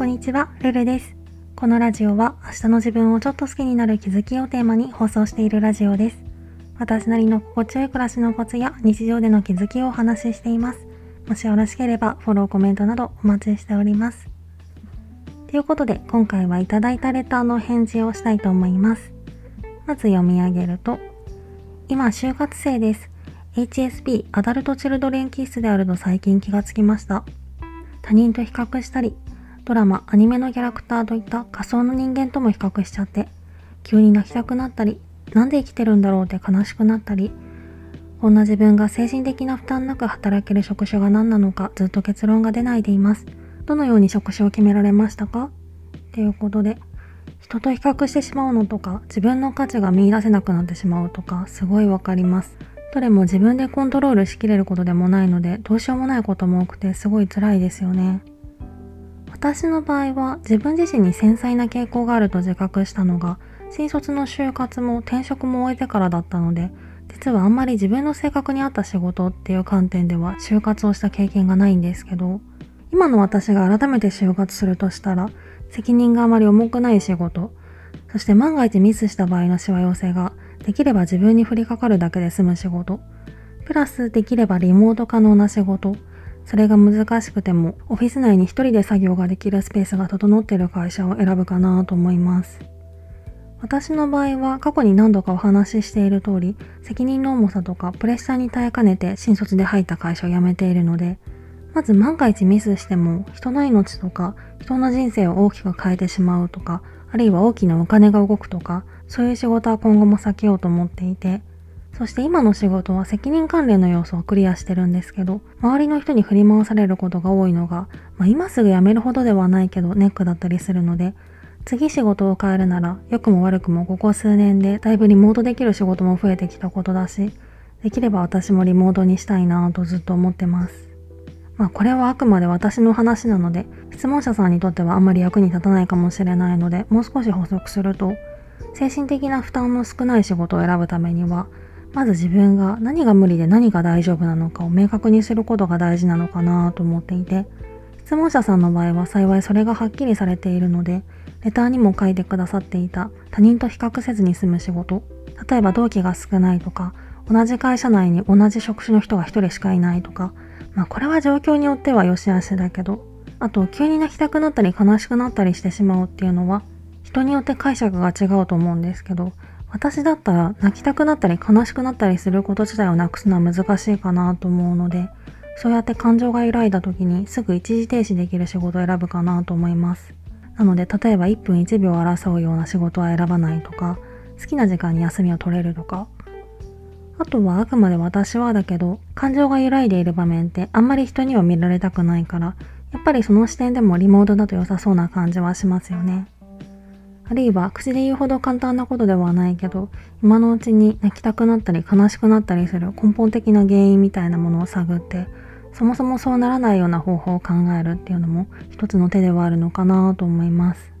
こんにちは、ルルです。このラジオは明日の自分をちょっと好きになる気づきをテーマに放送しているラジオです。私なりの心地よい暮らしのコツや日常での気づきをお話ししています。もしよろしければフォロー、コメントなどお待ちしております。ということで今回はいただいたレターの返事をしたいと思います。まず読み上げると、今就活生です。HSP アダルトチルドレン気質であると最近気がつきました。他人と比較したり、ドラマ、アニメのキャラクターといった仮想の人間とも比較しちゃって、急に泣きたくなったり、なんで生きてるんだろうって悲しくなったり、こんな自分が精神的な負担なく働ける職種が何なのかずっと結論が出ないでいます。どのように職種を決められましたか？ということで、人と比較してしまうのとか、自分の価値が見出せなくなってしまうとか、すごいわかります。どれも自分でコントロールしきれることでもないので、どうしようもないことも多くてすごい辛いですよね。私の場合は自分自身に繊細な傾向があると自覚したのが、新卒の就活も転職も終えてからだったので、実はあんまり自分の性格に合った仕事っていう観点では就活をした経験がないんですけど、今の私が改めて就活するとしたら、責任があまり重くない仕事、そして万が一ミスした場合のしわ寄せができれば自分に降りかかるだけで済む仕事、プラスできればリモート可能な仕事、それが難しくてもオフィス内に一人で作業ができるスペースが整っている会社を選ぶかなと思います。私の場合は過去に何度かお話ししている通り、責任の重さとかプレッシャーに耐えかねて新卒で入った会社を辞めているので、まず万が一ミスしても人の命とか人の人生を大きく変えてしまうとか、あるいは大きなお金が動くとか、そういう仕事は今後も避けようと思っていて、そして今の仕事は責任関連の要素をクリアしてるんですけど、周りの人に振り回されることが多いのが、まあ、今すぐ辞めるほどではないけどネックだったりするので、次仕事を変えるなら、良くも悪くもここ数年でだいぶリモートできる仕事も増えてきたことだし、できれば私もリモートにしたいなぁとずっと思ってます。まあこれはあくまで私の話なので、質問者さんにとってはあんまり役に立たないかもしれないので、もう少し補足すると、精神的な負担の少ない仕事を選ぶためには、まず自分が何が無理で何が大丈夫なのかを明確にすることが大事なのかなと思っていて、質問者さんの場合は幸いそれがはっきりされているので、レターにも書いてくださっていた他人と比較せずに済む仕事、例えば同期が少ないとか、同じ会社内に同じ職種の人が一人しかいないとか、まあこれは状況によっては良し悪しだけど、あと急に泣きたくなったり悲しくなったりしてしまうっていうのは、人によって解釈が違うと思うんですけど、私だったら泣きたくなったり悲しくなったりすること自体をなくすのは難しいかなと思うので、そうやって感情が揺らいだ時にすぐ一時停止できる仕事を選ぶかなと思います。なので、例えば1分1秒争うような仕事は選ばないとか、好きな時間に休みを取れるとか、あとはあくまで私はだけど、感情が揺らいでいる場面ってあんまり人には見られたくないから、やっぱりその視点でもリモートだと良さそうな感じはしますよね。あるいは口で言うほど簡単なことではないけど、今のうちに泣きたくなったり悲しくなったりする根本的な原因みたいなものを探って、そもそもそうならないような方法を考えるっていうのも一つの手ではあるのかなと思います。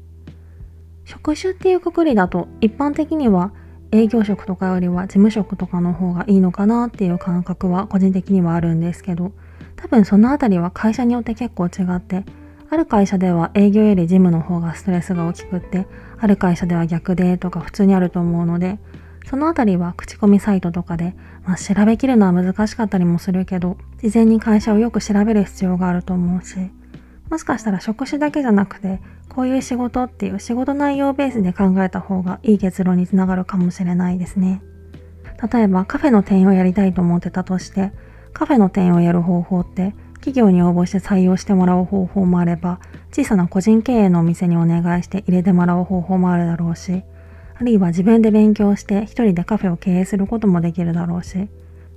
職種っていうくくりだと一般的には営業職とかよりは事務職とかの方がいいのかなっていう感覚は個人的にはあるんですけど、多分そのあたりは会社によって結構違って、ある会社では営業より事務の方がストレスが大きくって、ある会社では逆でとか普通にあると思うので、そのあたりは口コミサイトとかで、まあ、調べきるのは難しかったりもするけど、事前に会社をよく調べる必要があると思うし、もしかしたら職種だけじゃなくて、こういう仕事っていう仕事内容ベースで考えた方がいい結論につながるかもしれないですね。例えばカフェの店員をやりたいと思ってたとして、カフェの店員をやる方法って、企業に応募して採用してもらう方法もあれば、小さな個人経営のお店にお願いして入れてもらう方法もあるだろうし、あるいは自分で勉強して一人でカフェを経営することもできるだろうし、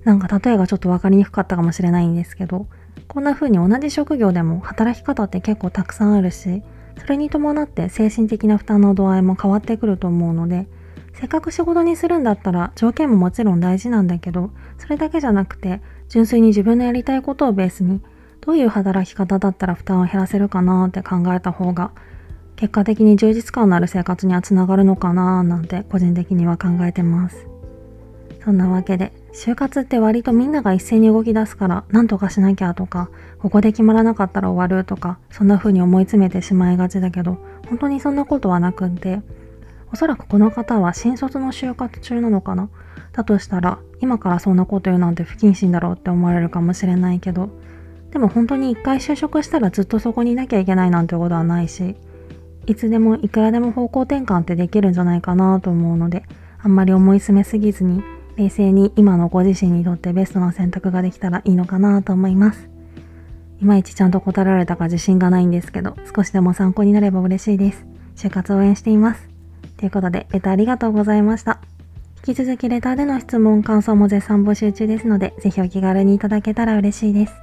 なんか例えがちょっとわかりにくかったかもしれないんですけど、こんな風に同じ職業でも働き方って結構たくさんあるし、それに伴って精神的な負担の度合いも変わってくると思うので、せっかく仕事にするんだったら条件ももちろん大事なんだけど、それだけじゃなくて、純粋に自分のやりたいことをベースに、どういう働き方だったら負担を減らせるかなって考えた方が、結果的に充実感のある生活にはつながるのかななんて個人的には考えてます。そんなわけで、就活って割とみんなが一斉に動き出すから何とかしなきゃとかここで決まらなかったら終わるとかそんな風に思い詰めてしまいがちだけど本当にそんなことはなくっておそらくこの方は新卒の就活中なのかな？だとしたら今からそんなこと言うなんて不謹慎だろうって思われるかもしれないけどでも本当に一回就職したらずっとそこにいなきゃいけないなんてことはないしいつでもいくらでも方向転換ってできるんじゃないかなと思うのであんまり思い詰めすぎずに冷静に今のご自身にとってベストな選択ができたらいいのかなと思います。いまいちちゃんと答えられたか自信がないんですけど、少しでも参考になれば嬉しいです。就活応援しています。ということで、レターありがとうございました。引き続きレターでの質問、感想も絶賛募集中ですので、ぜひお気軽にいただけたら嬉しいです。